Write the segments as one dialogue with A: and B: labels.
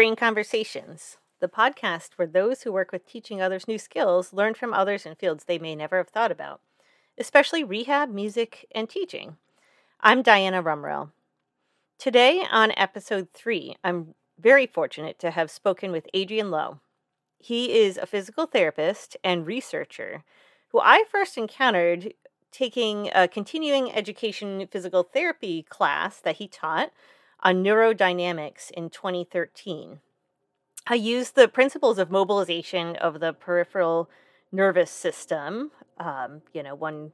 A: Brain Conversations, the podcast where those who work with teaching others new skills learn from others in fields they may never have thought about, especially rehab, music, and teaching. I'm Diana Rumrell. Today, on episode three, I'm very fortunate to have spoken with Adriaan Louw. He is a physical therapist and researcher who I first encountered taking a continuing education physical therapy class that he taught on neurodynamics in 2013. I used the principles of mobilization of the peripheral nervous system. Um, you know, one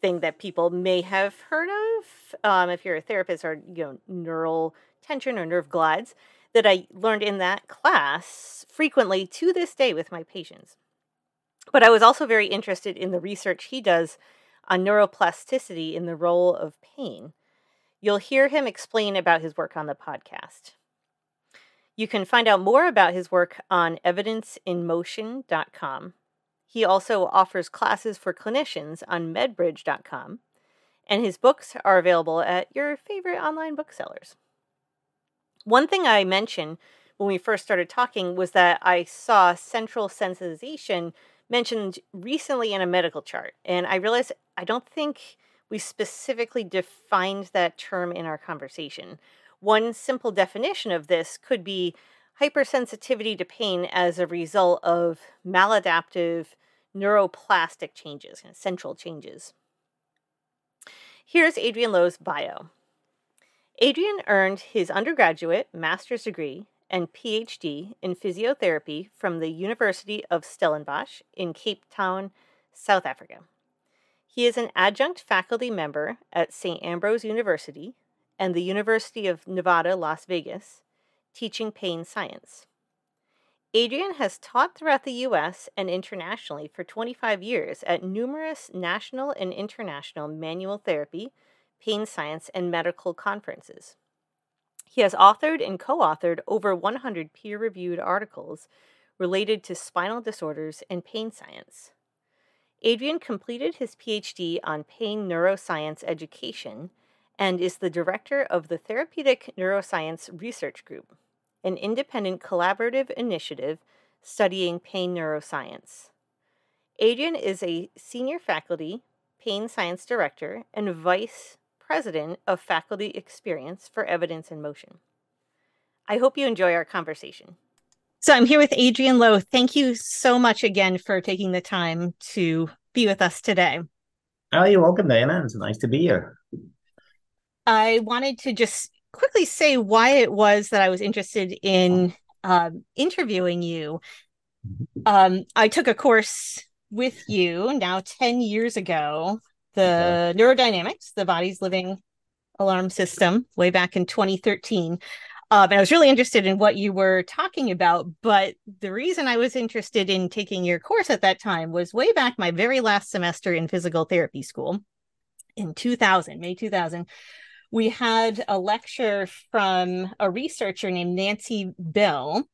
A: thing that people may have heard of um, if you're a therapist or, you know, neural tension or nerve glides that I learned in that class frequently to this day with my patients. But I was also very interested in the research he does on neuroplasticity in the role of pain. You'll hear him explain about his work on the podcast. You can find out more about his work on evidenceinmotion.com. He also offers classes for clinicians on medbridge.com, and his books are available at your favorite online booksellers. One thing I mentioned when we first started talking was that I saw central sensitization mentioned recently in a medical chart, and I realized I don't think we specifically defined that term in our conversation. One simple definition of this could be hypersensitivity to pain as a result of maladaptive neuroplastic changes, central changes. Here's Adriaan Louw's bio. Adriaan earned his undergraduate master's degree and PhD in physiotherapy from the University of Stellenbosch in Cape Town, South Africa. He is an adjunct faculty member at St. Ambrose University and the University of Nevada, Las Vegas, teaching pain science. Adriaan has taught throughout the U.S. and internationally for 25 years at numerous national and international manual therapy, pain science, and medical conferences. He has authored and co authored over 100 peer reviewed articles related to spinal disorders and pain science. Adriaan completed his PhD on pain neuroscience education and is the director of the Therapeutic Neuroscience Research Group, an independent collaborative initiative studying pain neuroscience. Adriaan is a senior faculty pain science director and vice president of faculty experience for Evidence in Motion. I hope you enjoy our conversation. So I'm here with Adriaan Louw. Thank you so much again for taking the time to be with us today.
B: Oh, you're welcome, Diana. It's nice to be here.
A: I wanted to just quickly say why it was that I was interested in um, interviewing you. Mm-hmm. Um, I took a course with you now 10 years ago, the neurodynamics, the body's living alarm system, way back in 2013. Um, and I was really interested in what you were talking about. But the reason I was interested in taking your course at that time was way back my very last semester in physical therapy school in 2000, May 2000. We had a lecture from a researcher named Nancy Byl,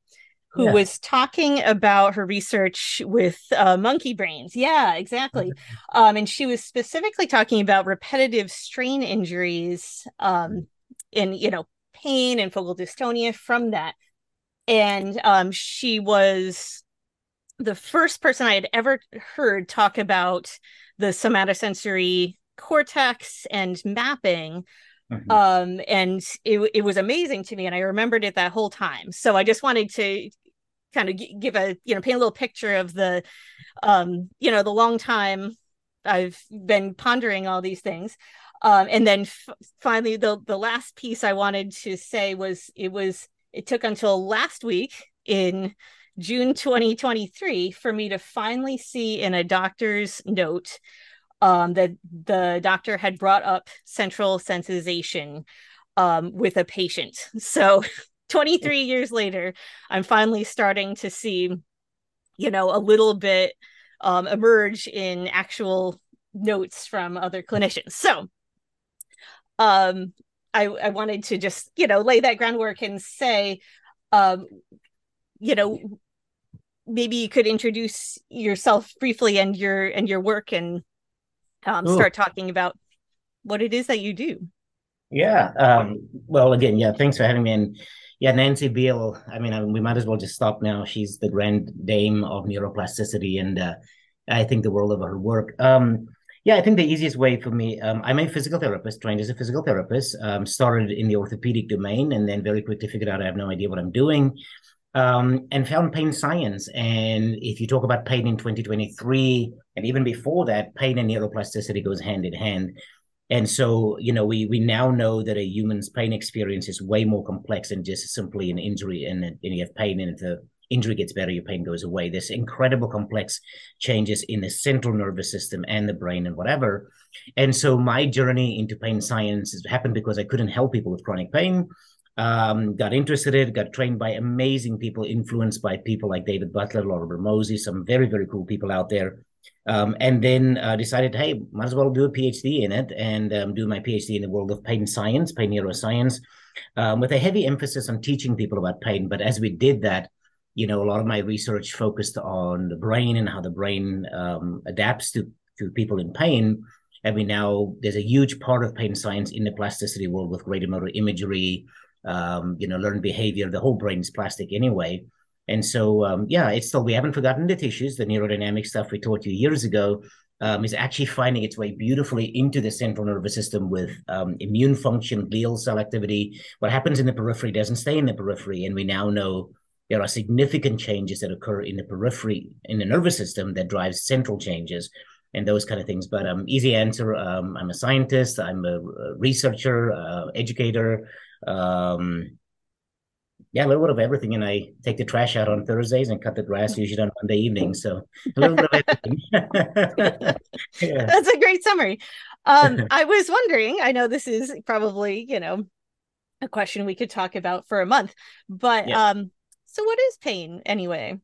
A: who yeah. was talking about her research with uh, monkey brains. Yeah, exactly. Um, and she was specifically talking about repetitive strain injuries um, in, you know, pain and focal dystonia from that. And um, she was the first person I had ever heard talk about the somatosensory cortex and mapping. Mm-hmm. Um, and it, it was amazing to me. And I remembered it that whole time. So I just wanted to kind of give a, you know, paint a little picture of the, um, you know, the long time I've been pondering all these things. Um, and then f- finally, the the last piece I wanted to say was it was it took until last week in June 2023 for me to finally see in a doctor's note um, that the doctor had brought up central sensitization um, with a patient. So 23 years later, I'm finally starting to see, you know, a little bit um, emerge in actual notes from other clinicians. So um i i wanted to just you know lay that groundwork and say um you know maybe you could introduce yourself briefly and your and your work and um, start talking about what it is that you do
B: yeah um well again yeah thanks for having me and yeah, Nancy Byl. I mean, I mean, we might as well just stop now. She's the grand dame of neuroplasticity, and uh, I think the world of her work. Um, yeah, I think the easiest way for me, um, I'm a physical therapist, trained as a physical therapist, um, started in the orthopedic domain, and then very quickly figured out I have no idea what I'm doing, um, and found pain science. And if you talk about pain in 2023, and even before that, pain and neuroplasticity goes hand in hand. And so, you know, we we now know that a human's pain experience is way more complex than just simply an injury, and, and you have pain, if the injury gets better, your pain goes away. There's incredible complex changes in the central nervous system and the brain and whatever. And so, my journey into pain science happened because I couldn't help people with chronic pain. Um, got interested in got trained by amazing people, influenced by people like David Butler, Lorimer Moseley, some very, very cool people out there um, and then uh, decided, hey, might as well do a PhD in it and um, do my PhD in the world of pain science, pain neuroscience, um, with a heavy emphasis on teaching people about pain. But as we did that, you know, a lot of my research focused on the brain and how the brain um, adapts to to people in pain. And we now there's a huge part of pain science in the plasticity world with graded motor imagery, um, you know, learned behavior. The whole brain is plastic anyway. And so, um, yeah, it's still, we haven't forgotten the tissues, the neurodynamic stuff we taught you years ago. Um, is actually finding its way beautifully into the central nervous system with um, immune function, glial cell activity. What happens in the periphery doesn't stay in the periphery. And we now know there are significant changes that occur in the periphery, in the nervous system that drives central changes and those kind of things. But um, easy answer um, I'm a scientist, I'm a researcher, uh, educator. Um, yeah, a little bit of everything. And I take the trash out on Thursdays and cut the grass usually on Monday evening. So a little bit of everything.
A: yeah. That's a great summary. Um, I was wondering, I know this is probably, you know, a question we could talk about for a month, but yeah. um, so what is pain anyway?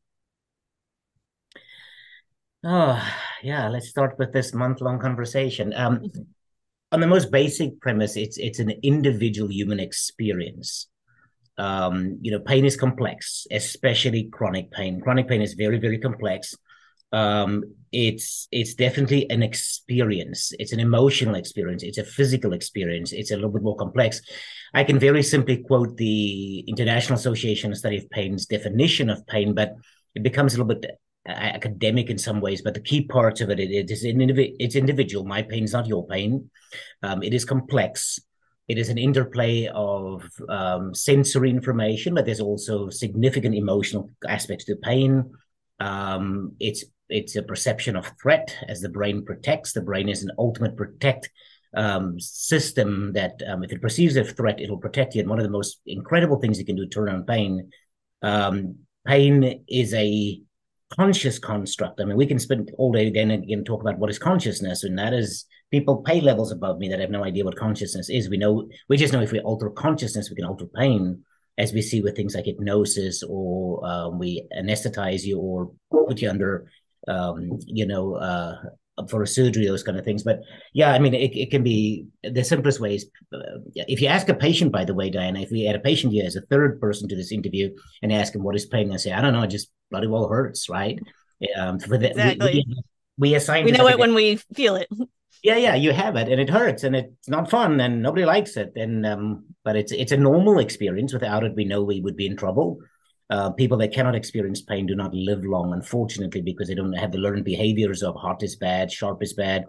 B: Oh, yeah, let's start with this month-long conversation. Um, mm-hmm. on the most basic premise, it's it's an individual human experience um, you know, pain is complex, especially chronic pain. Chronic pain is very, very complex. Um, it's it's definitely an experience. It's an emotional experience. It's a physical experience. It's a little bit more complex. I can very simply quote the International Association of Study of Pain's definition of pain, but it becomes a little bit academic in some ways. But the key parts of it, it, it is indiv- it's individual. My pain is not your pain. Um, it is complex. It is an interplay of um, sensory information, but there's also significant emotional aspects to pain. Um, it's it's a perception of threat as the brain protects. The brain is an ultimate protect um, system that um, if it perceives a threat, it'll protect you. And one of the most incredible things you can do turn on pain. Um, pain is a conscious construct. I mean, we can spend all day again and again talk about what is consciousness, and that is people pay levels above me that have no idea what consciousness is. We know we just know if we alter consciousness, we can alter pain, as we see with things like hypnosis, or um, we anesthetize you, or put you under, um, you know, uh, for a surgery, those kind of things. But yeah, I mean, it, it can be the simplest ways. Uh, if you ask a patient, by the way, Diana, if we had a patient here as a third person to this interview and ask him what is pain, and say, I don't know, it just bloody well hurts, right? Um, for the, exactly. we, we, we assign.
A: We know it when we feel it
B: yeah yeah you have it and it hurts and it's not fun and nobody likes it and um but it's it's a normal experience without it we know we would be in trouble uh, people that cannot experience pain do not live long unfortunately because they don't have the learned behaviors of hot is bad sharp is bad.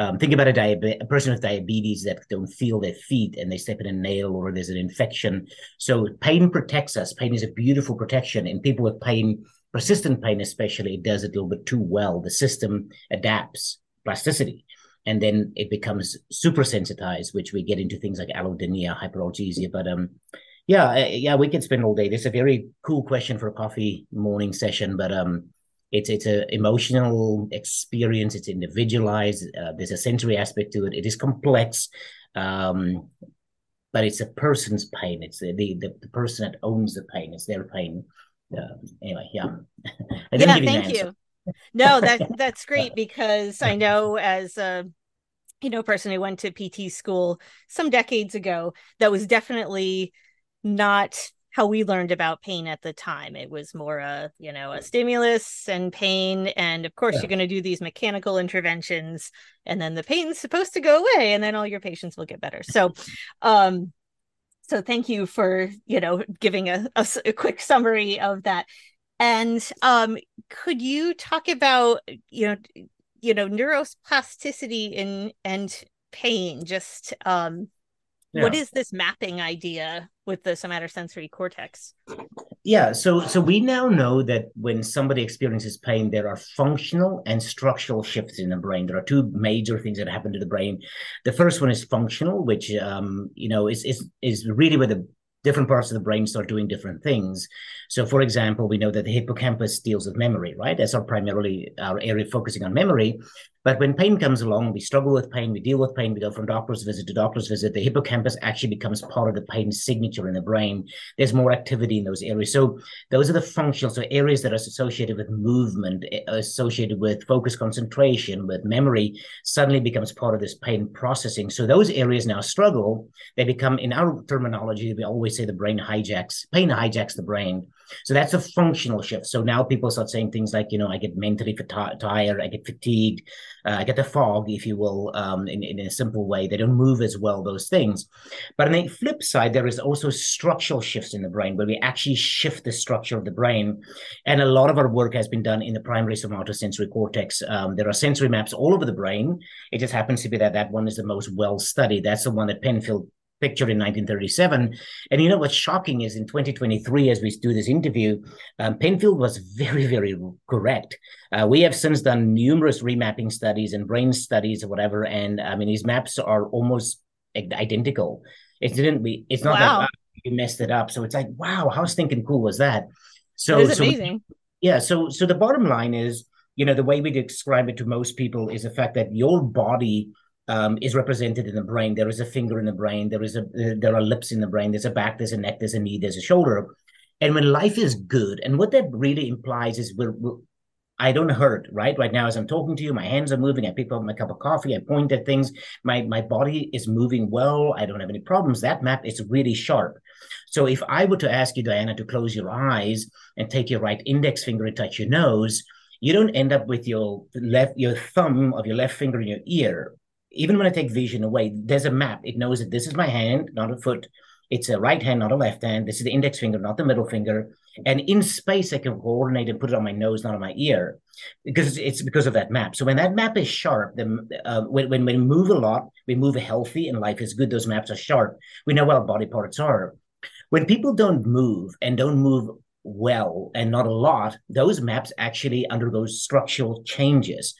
B: Um, think about a, a person with diabetes that don't feel their feet and they step in a nail or there's an infection. So pain protects us. Pain is a beautiful protection. And people with pain persistent pain especially it does it a little bit too well. The system adapts plasticity and then it becomes super sensitized, which we get into things like allodynia, hyperalgesia. But um, yeah, uh, yeah, we could spend all day. This is a very cool question for a coffee morning session, but um, it's it's an emotional experience. It's individualized. Uh, there's a sensory aspect to it. It is complex, um, but it's a person's pain. It's the, the the person that owns the pain. It's their pain. Uh, anyway, yeah.
A: yeah, thank you no, that that's great because I know as a you know person who went to PT school some decades ago, that was definitely not how we learned about pain at the time. It was more a, you know, a stimulus and pain. And of course, yeah. you're going to do these mechanical interventions, and then the pain's supposed to go away, and then all your patients will get better. So, um, so thank you for you know giving a, a, a quick summary of that and um, could you talk about you know you know neuroplasticity and and pain just um yeah. what is this mapping idea with the somatosensory cortex
B: yeah so so we now know that when somebody experiences pain there are functional and structural shifts in the brain there are two major things that happen to the brain the first one is functional which um you know is is is really where the different parts of the brain start doing different things. So, for example, we know that the hippocampus deals with memory, right? That's our primarily our area focusing on memory. But when pain comes along, we struggle with pain, we deal with pain, we go from doctor's visit to doctor's visit. The hippocampus actually becomes part of the pain signature in the brain. There's more activity in those areas. So those are the functional, so areas that are associated with movement, eh, associated with focus concentration, with memory, suddenly becomes part of this pain processing. So those areas now struggle. They become, in our terminology, we always say the brain hijacks, pain hijacks the brain. So that's a functional shift. So now people start saying things like, you know, I get mentally tired, I get fatigued, uh, I get the fog, if you will, um, in, in a simple way. They don't move as well, those things. But on the flip side, there is also structural shifts in the brain where we actually shift the structure of the brain. And a lot of our work has been done in the primary somatosensory cortex. Um, there are sensory maps all over the brain. It just happens to be that that one is the most well studied. That's the one that Penfield pictured in 1937. And you know what's shocking is in 2023, as we do this interview, um, Penfield was very, very correct. Uh, we have since done numerous remapping studies and brain studies or whatever, and I mean these maps are almost identical. It didn't be. It's not wow. that you messed it up. So it's like, wow, how stinking cool was that?
A: So it's so, amazing.
B: Yeah. So so the bottom line is, you know, the way we describe it to most people is the fact that your body um, is represented in the brain. There is a finger in the brain. There is a there are lips in the brain. There's a back. There's a neck. There's a knee. There's a shoulder. And when life is good, and what that really implies is we're, we're I don't hurt, right? Right now, as I'm talking to you, my hands are moving. I pick up my cup of coffee. I point at things. My my body is moving well. I don't have any problems. That map is really sharp. So if I were to ask you, Diana, to close your eyes and take your right index finger and touch your nose, you don't end up with your left your thumb of your left finger in your ear even when I take vision away, there's a map. It knows that this is my hand, not a foot. It's a right hand, not a left hand. This is the index finger, not the middle finger. And in space, I can coordinate and put it on my nose, not on my ear, because it's because of that map. So when that map is sharp, then uh, when, when we move a lot, we move healthy, and life is good. Those maps are sharp. We know where our body parts are. When people don't move and don't move well and not a lot, those maps actually undergo structural changes.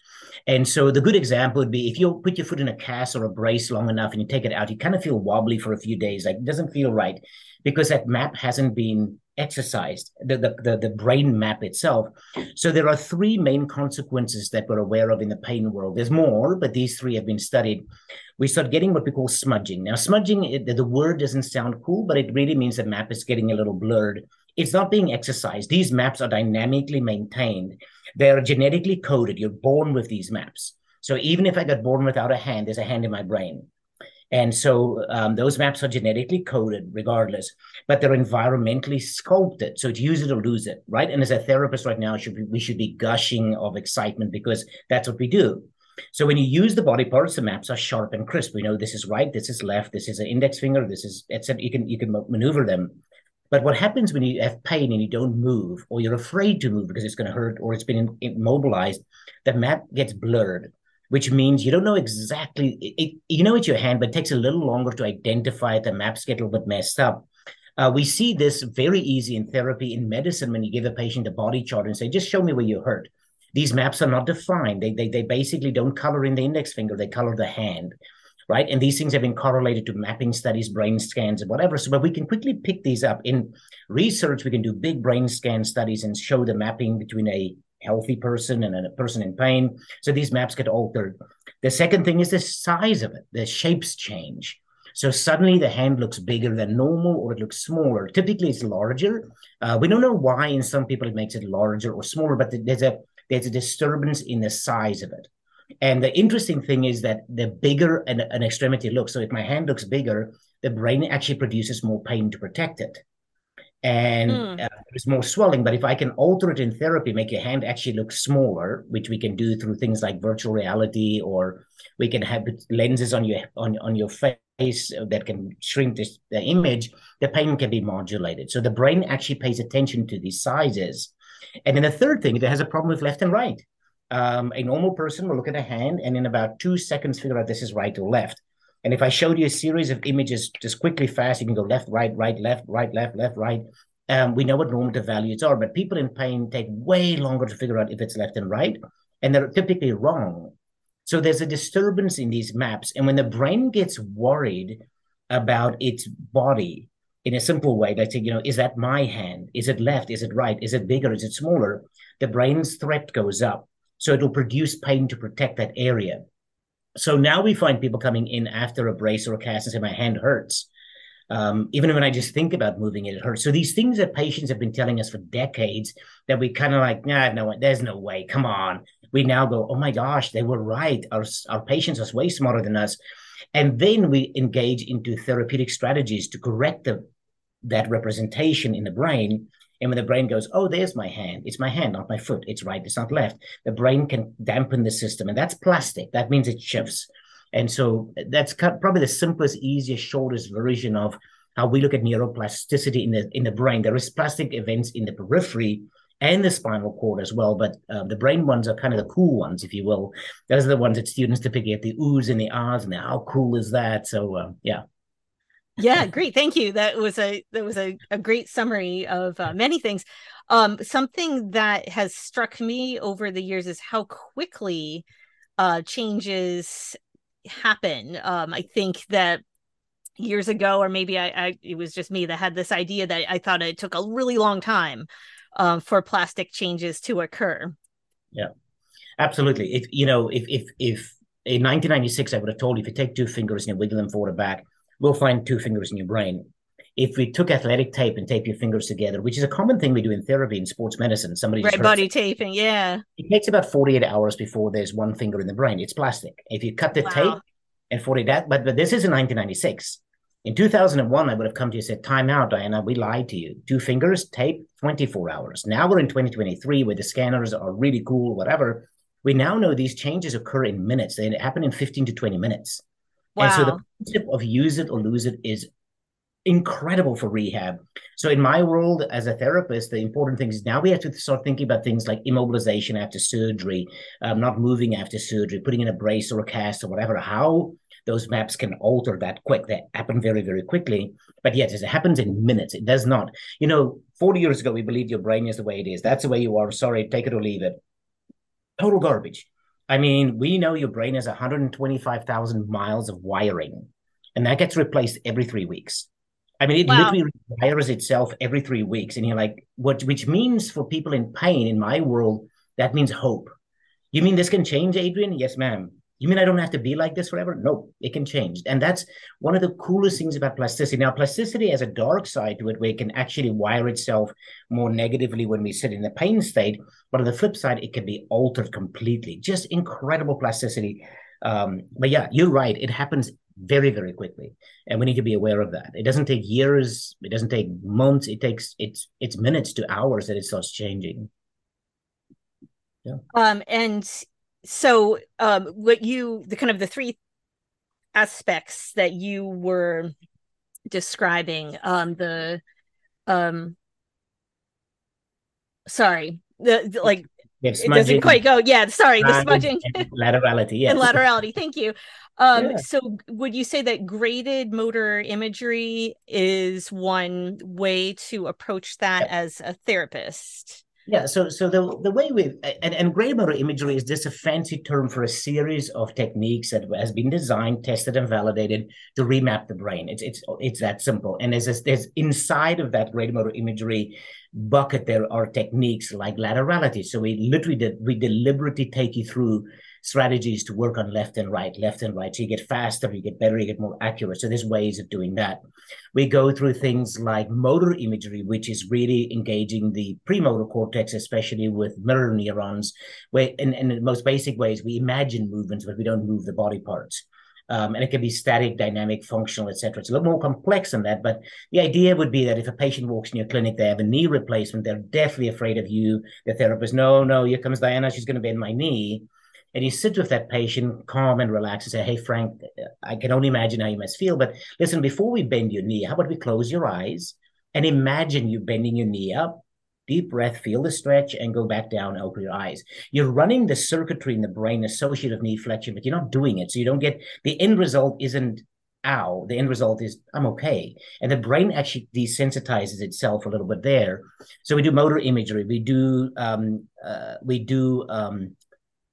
B: And so the good example would be if you put your foot in a cast or a brace long enough and you take it out, you kind of feel wobbly for a few days. Like it doesn't feel right because that map hasn't been exercised, the, the, the, the, brain map itself. So there are three main consequences that we're aware of in the pain world. There's more, but these three have been studied. We start getting what we call smudging. Now, smudging, the word doesn't sound cool, but it really means the map is getting a little blurred. It's not being exercised. These maps are dynamically maintained they're genetically coded. You're born with these maps. So even if I got born without a hand, there's a hand in my brain. And so um, those maps are genetically coded regardless, but they're environmentally sculpted. So it's use it or lose it, right? And as a therapist right now, should be, we should be gushing of excitement because that's what we do. So when you use the body parts, the maps are sharp and crisp. We know this is right, this is left, this is an index finger, this is etc. You can you can maneuver them. But what happens when you have pain and you don't move, or you're afraid to move because it's going to hurt, or it's been immobilized, the map gets blurred, which means you don't know exactly. It, you know it's your hand, but it takes a little longer to identify it. The maps get a little bit messed up. Uh, we see this very easy in therapy in medicine when you give a patient a body chart and say, just show me where you hurt. These maps are not defined. They, they, they basically don't color in the index finger, they color the hand right? And these things have been correlated to mapping studies, brain scans, and whatever. So, but we can quickly pick these up in research. We can do big brain scan studies and show the mapping between a healthy person and a person in pain. So these maps get altered. The second thing is the size of it. The shapes change. So suddenly the hand looks bigger than normal or it looks smaller. Typically it's larger. Uh, we don't know why in some people it makes it larger or smaller, but there's a there's a disturbance in the size of it. And the interesting thing is that the bigger an, an extremity looks, so if my hand looks bigger, the brain actually produces more pain to protect it. And mm. uh, there's more swelling. But if I can alter it in therapy, make your hand actually look smaller, which we can do through things like virtual reality, or we can have lenses on your on, on your face that can shrink this, the image, the pain can be modulated. So the brain actually pays attention to these sizes. And then the third thing, it has a problem with left and right. Um, a normal person will look at a hand and in about two seconds figure out this is right or left. And if I showed you a series of images just quickly, fast, you can go left, right, right, left, right, left, left, right. Um, we know what normative values are, but people in pain take way longer to figure out if it's left and right, and they're typically wrong. So there's a disturbance in these maps. And when the brain gets worried about its body in a simple way, like say, you know, is that my hand? Is it left? Is it right? Is it bigger? Is it smaller? The brain's threat goes up. So it'll produce pain to protect that area. So now we find people coming in after a brace or a cast and say, my hand hurts. Um, even when I just think about moving it, it hurts. So these things that patients have been telling us for decades that we kind of like, nah, no, there's no way. Come on. We now go, oh my gosh, they were right. Our our patients are way smarter than us, and then we engage into therapeutic strategies to correct the that representation in the brain and when the brain goes, oh, there's my hand, it's my hand, not my foot, it's right, it's not left, the brain can dampen the system. And that's plastic. That means it shifts. And so that's probably the simplest, easiest, shortest version of how we look at neuroplasticity in the in the brain. There is plastic events in the periphery and the spinal cord as well, but um, the brain ones are kind of the cool ones, if you will. Those are the ones that students typically get the oohs and the ahs, and the, how cool is that? So uh, yeah
A: yeah great thank you. That was a that was a, a great summary of uh, many things. Um something that has struck me over the years is how quickly uh changes happen. Um i think that years ago or maybe I, I it was just me that had this idea that i thought it took a really long time um, for plastic changes to occur.
B: Yeah absolutely. If you know if if if in 1996 i would have told you if you take two fingers and you wiggle them forward and back we'll find two fingers in your brain. If we took athletic tape and tape your fingers together, which is a common thing we do in therapy in sports medicine, somebody
A: right body taping, yeah.
B: It takes about 48 hours before there's one finger in the brain. It's plastic. If you cut the wow. tape and 40 that, but, but this is in 1996. In 2001, I would have come to you and said, Time out, Diana, we lied to you. Two fingers, tape, 24 hours. Now we're in 2023 where the scanners are really cool, whatever. We now know these changes occur in minutes. They happen in 15 to 20 minutes. Wow. And so the concept of use it or lose it is incredible for rehab. So in my world as a therapist, the important thing is now we have to start thinking about things like immobilization after surgery, um, not moving after surgery, putting in a brace or a cast or whatever. How those maps can alter that quick. They happen very, very quickly. But yes, it happens in minutes. It does not. You know, 40 years ago, we believed your brain is the way it is. That's the way you are. Sorry, take it or leave it. Total garbage. I mean, we know your brain has 125,000 miles of wiring, and that gets replaced every three weeks. I mean, it wow. literally rewires itself every three weeks. And you're like, what, which means for people in pain in my world, that means hope. You mean this can change, Adriaan? Yes, ma'am. You mean I don't have to be like this forever? No, it can change. And that's one of the coolest things about plasticity. Now, plasticity has a dark side to it where it can actually wire itself more negatively when we sit in the pain state. But on the flip side, it can be altered completely. Just incredible plasticity. Um, but yeah, you're right. It happens very, very quickly. And we need to be aware of that. It doesn't take years, it doesn't take months, it takes it's it's minutes to hours that it starts changing.
A: Yeah. Um, and so um what you the kind of the three aspects that you were describing um the um sorry the, the like it doesn't quite go yeah sorry the smudging
B: laterality
A: yeah. And laterality thank you. Um yeah. so would you say that graded motor imagery is one way to approach that as a therapist
B: yeah, so so the the way we and, and graded motor imagery is just a fancy term for a series of techniques that has been designed, tested, and validated to remap the brain. It's it's it's that simple. And there's there's inside of that graded motor imagery bucket there are techniques like laterality. So we literally did we deliberately take you through strategies to work on left and right, left and right. So you get faster, you get better, you get more accurate. So there's ways of doing that. We go through things like motor imagery, which is really engaging the premotor cortex, especially with mirror neurons, where in, in the most basic ways, we imagine movements, but we don't move the body parts. Um, and it can be static, dynamic, functional, etc. It's a little more complex than that. But the idea would be that if a patient walks in your clinic, they have a knee replacement, they're deathly afraid of you. The therapist, no, no, here comes Diana, she's going to bend my knee. And you sit with that patient, calm and relaxed, and say, Hey, Frank, I can only imagine how you must feel. But listen, before we bend your knee, how about we close your eyes and imagine you bending your knee up? Deep breath, feel the stretch, and go back down, open your eyes. You're running the circuitry in the brain associated with knee flexion, but you're not doing it. So you don't get the end result isn't ow. The end result is I'm okay. And the brain actually desensitizes itself a little bit there. So we do motor imagery. We do um, uh, we do um,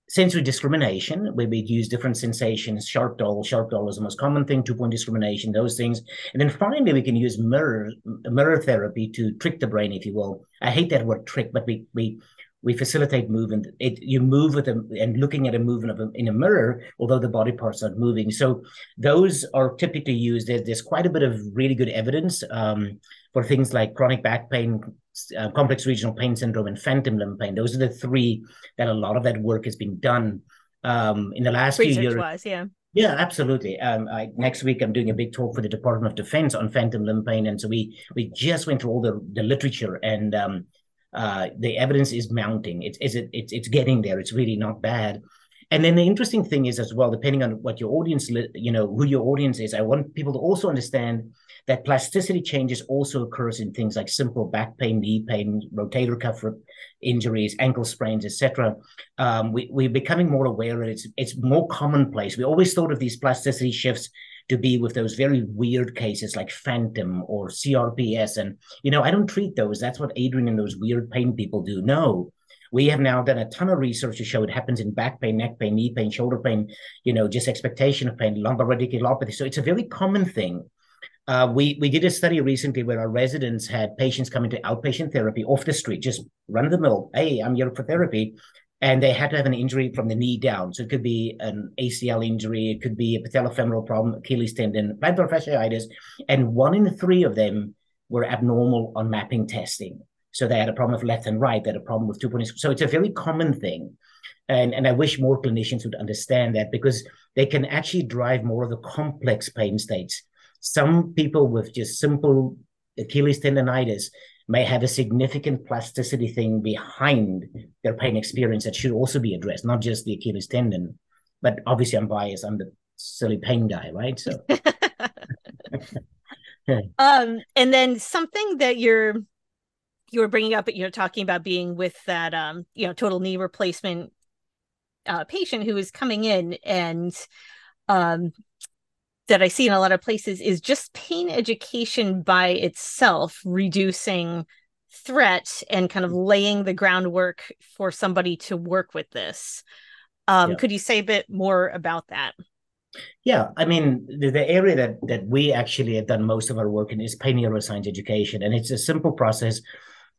B: sensory discrimination, where we use different sensations, sharp dull, sharp dull is the most common thing, two point discrimination, those things. And then finally, we can use mirror mirror therapy to trick the brain, if you will. I hate that word trick, but we we we facilitate movement. It you move with them and looking at a movement of a, in a mirror, although the body parts aren't moving. So those are typically used. There's quite a bit of really good evidence um, for things like chronic back pain, uh, complex regional pain syndrome and phantom limb pain. Those are the three that a lot of that work has been done um, in the last Research few years.
A: Wise, yeah.
B: Yeah, absolutely. Um, I, next week I'm doing a big talk for the Department of Defense on phantom limb pain, and so we we just went through all the the literature, and um, uh, the evidence is mounting. It's is it's it's getting there. It's really not bad. And then the interesting thing is as well, depending on what your audience, you know, who your audience is, I want people to also understand that plasticity changes also occurs in things like simple back pain, knee pain, rotator cuff injuries, ankle sprains, etc. Um, we, we're becoming more aware that it's it's more commonplace. We always thought of these plasticity shifts to be with those very weird cases like phantom or CRPS, and you know I don't treat those. That's what Adriaan and those weird pain people do. No, we have now done a ton of research to show it happens in back pain, neck pain, knee pain, shoulder pain, you know, just expectation of pain, lumbar radiculopathy. So it's a very common thing. Uh, we we did a study recently where our residents had patients coming to outpatient therapy off the street, just run the mill. Hey, I'm here for therapy, and they had to have an injury from the knee down. So it could be an ACL injury, it could be a patellofemoral problem, Achilles tendon, plantar fasciitis, and one in three of them were abnormal on mapping testing. So they had a problem with left and right, they had a problem with two points. So it's a very common thing. And, and I wish more clinicians would understand that because they can actually drive more of the complex pain states some people with just simple Achilles tendonitis may have a significant plasticity thing behind their pain experience that should also be addressed, not just the Achilles tendon. But obviously, I'm biased. I'm the silly pain guy, right? So.
A: um, and then something that you're you were bringing up, you're talking about being with that um, you know, total knee replacement uh, patient who is coming in and um that I see in a lot of places is just pain education by itself, reducing threat and kind of laying the groundwork for somebody to work with this. Um, yeah. Could you say a bit more about that?
B: Yeah, I mean, the, the, area that that we actually have done most of our work in is pain neuroscience education, and it's a simple process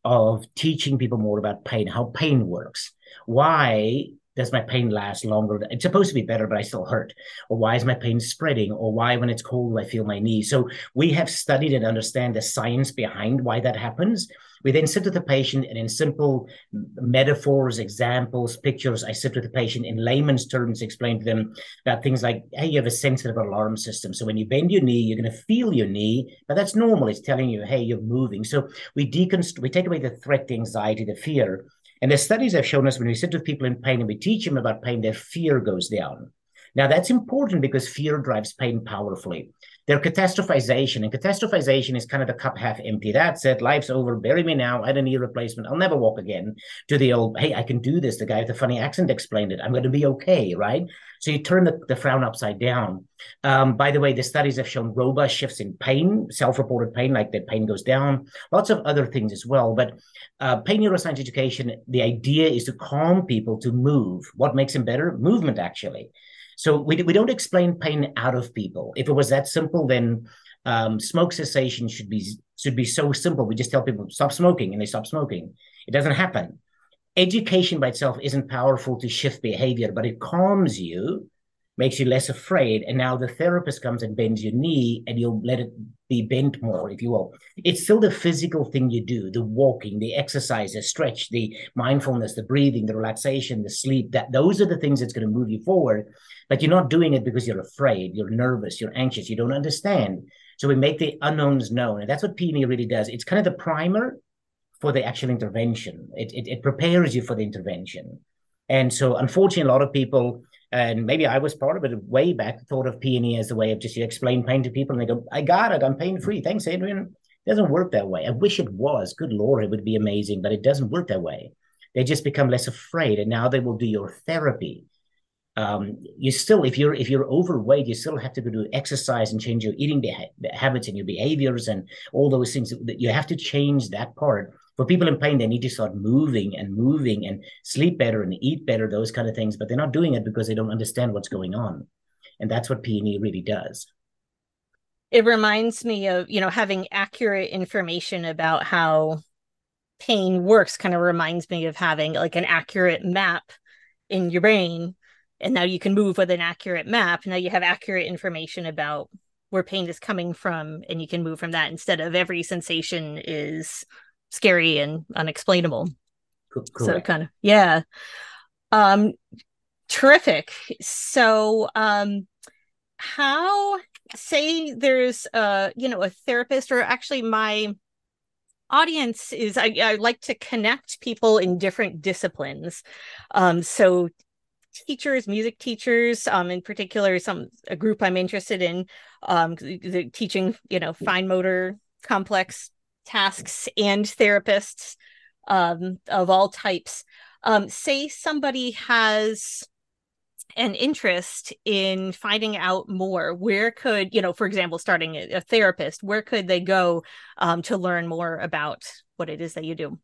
B: of teaching people more about pain, how pain works, why does my pain last longer? It's supposed to be better, but I still hurt. Or why is my pain spreading? Or why, when it's cold, I feel my knee? So we have studied and understand the science behind why that happens. We then sit with the patient and in simple metaphors, examples, pictures, I sit with the patient in layman's terms, explain to them that things like, hey, you have a sensitive alarm system. So when you bend your knee, you're going to feel your knee, but that's normal. It's telling you, hey, you're moving. So we deconstruct, we take away the threat, the anxiety, the fear, and the studies have shown us when we sit with people in pain and we teach them about pain, their fear goes down. Now, that's important because fear drives pain powerfully. Their catastrophization, and catastrophization is kind of the cup half empty. That's it. Life's over. Bury me now. I don't need a replacement. I'll never walk again. To the old, hey, I can do this. The guy with the funny accent explained it. I'm going to be okay, right? So you turn the, the frown upside down. Um, by the way, the studies have shown robust shifts in pain, self-reported pain, like that pain goes down. Lots of other things as well. But uh, pain neuroscience education, the idea is to calm people to move. What makes them better? Movement, actually. So we, we don't explain pain out of people. If it was that simple, then um, smoke cessation should be should be so simple. We just tell people stop smoking and they stop smoking. It doesn't happen. Education by itself isn't powerful to shift behavior, but it calms you makes you less afraid. And now the therapist comes and bends your knee and you'll let it be bent more, if you will. It's still the physical thing you do, the walking, the exercise, the stretch, the mindfulness, the breathing, the relaxation, the sleep. That those are the things that's going to move you forward. But you're not doing it because you're afraid, you're nervous, you're anxious, you don't understand. So we make the unknowns known. And that's what PNE really does. It's kind of the primer for the actual intervention. It, it, it prepares you for the intervention. And so unfortunately, a lot of people and maybe I was part of it way back, thought of PNE as a way of just you explain pain to people and they go, I got it, I'm pain free. Thanks, Adriaan. It doesn't work that way. I wish it was. Good Lord, it would be amazing, but it doesn't work that way. They just become less afraid and now they will do your therapy. Um, you still, if you're if you're overweight, you still have to go do exercise and change your eating habits and your behaviors and all those things. You have to change that part for people in pain, they need to start moving and moving and sleep better and eat better, those kind of things. But they're not doing it because they don't understand what's going on. And that's what PNE really does.
A: It reminds me of, you know, having accurate information about how pain works kind of reminds me of having like an accurate map in your brain. And now you can move with an accurate map. Now you have accurate information about where pain is coming from and you can move from that instead of every sensation is scary and unexplainable. Correct. So kind of yeah. Um terrific. So um how say there's uh you know a therapist or actually my audience is I, I like to connect people in different disciplines. Um so teachers music teachers um in particular some a group i'm interested in um the teaching you know fine motor complex tasks and therapists um, of all types. Um, say somebody has an interest in finding out more where could you know for example starting a, therapist where could they go um, to learn more about what it is that you do?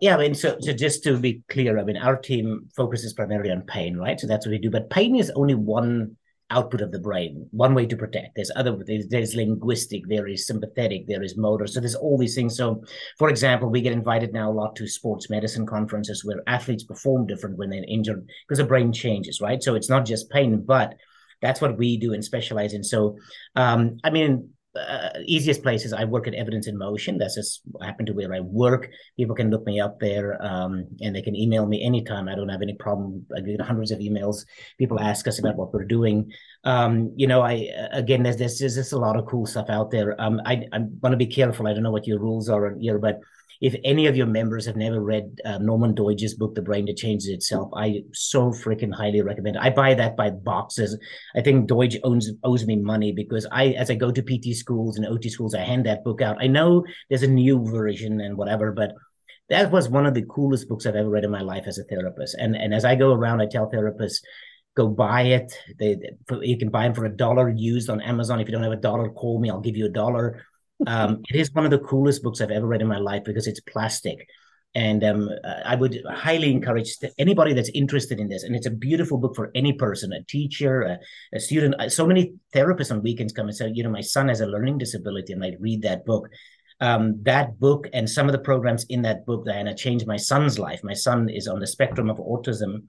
B: Yeah i mean so, so just to be clear i mean our team focuses primarily on pain right? So that's what we do. But pain is only one output of the brain one way to protect. There's other there's, there's, linguistic there is sympathetic there is motor. So there's all these things. So for example we get invited now a lot to sports medicine conferences where athletes perform different when they're injured because the brain changes right? So it's not just pain but that's what we do and specialize in. So um, i mean uh, easiest places I work at Evidence in Motion. That's just happen to where I work. People can look me up there, um, and they can email me anytime. I don't have any problem. I get hundreds of emails. People ask us about what we're doing. Um, you know, I again, there's there's, there's just a lot of cool stuff out there. Um, I I want to be careful. I don't know what your rules are here, but if any of your members have never read uh, Norman Doidge's book, The Brain That Changes Itself, I so freaking highly recommend it. I buy that by boxes. I think Doidge owns owes me money because I, as I go to PT schools and OT schools, I hand that book out. I know there's a new version and whatever, but that was one of the coolest books I've ever read in my life as a therapist. And and as I go around, I tell therapists, go buy it. They, you can buy them for a dollar used on Amazon. If you don't have a dollar, call me. I'll give you a dollar. Um, it is one of the coolest books I've ever read in my life because it's plastic. And um, I would highly encourage anybody that's interested in this. And it's a beautiful book for any person, a teacher, a, a student. Uh, so many therapists on weekends come and say, you know, my son has a learning disability, and I read that book. Um, that book and some of the programs in that book, Diana, changed my son's life. My son is on the spectrum of autism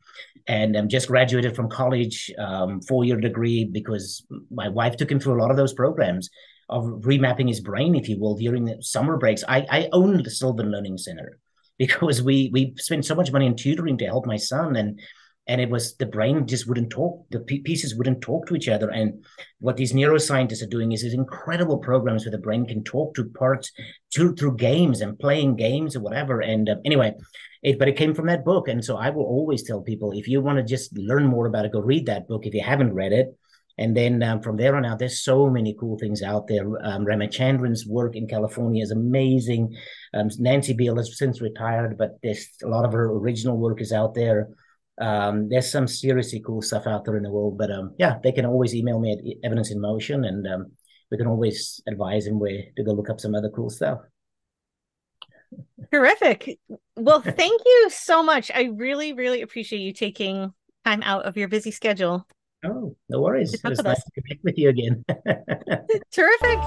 B: and um, just graduated from college, um, four year degree, because my wife took him through a lot of those programs of remapping his brain, if you will, during the summer breaks. I, I own the Sylvan Learning Center because we we spent so much money in tutoring to help my son and and it was the brain just wouldn't talk the pieces wouldn't talk to each other. And what these neuroscientists are doing is these incredible programs where the brain can talk to parts through through games and playing games or whatever. And uh, anyway it but it came from that book. And so i will always tell people if you want to just learn more about it go read that book. If you haven't read it and then um, from there on out, there's so many cool things out there. Um, Ramachandran's work in California is amazing. Um, Nancy Byl has since retired, but there's a lot of her original work is out there. Um, there's some seriously cool stuff out there in the world. But um, yeah, they can always email me at Evidence in Motion, and um, we can always advise them where to go look up some other cool stuff.
A: Terrific. Well, thank you so much. I really, really appreciate you taking time out of your busy schedule.
B: Oh, no worries. It's nice us. to connect with you again.
A: Terrific.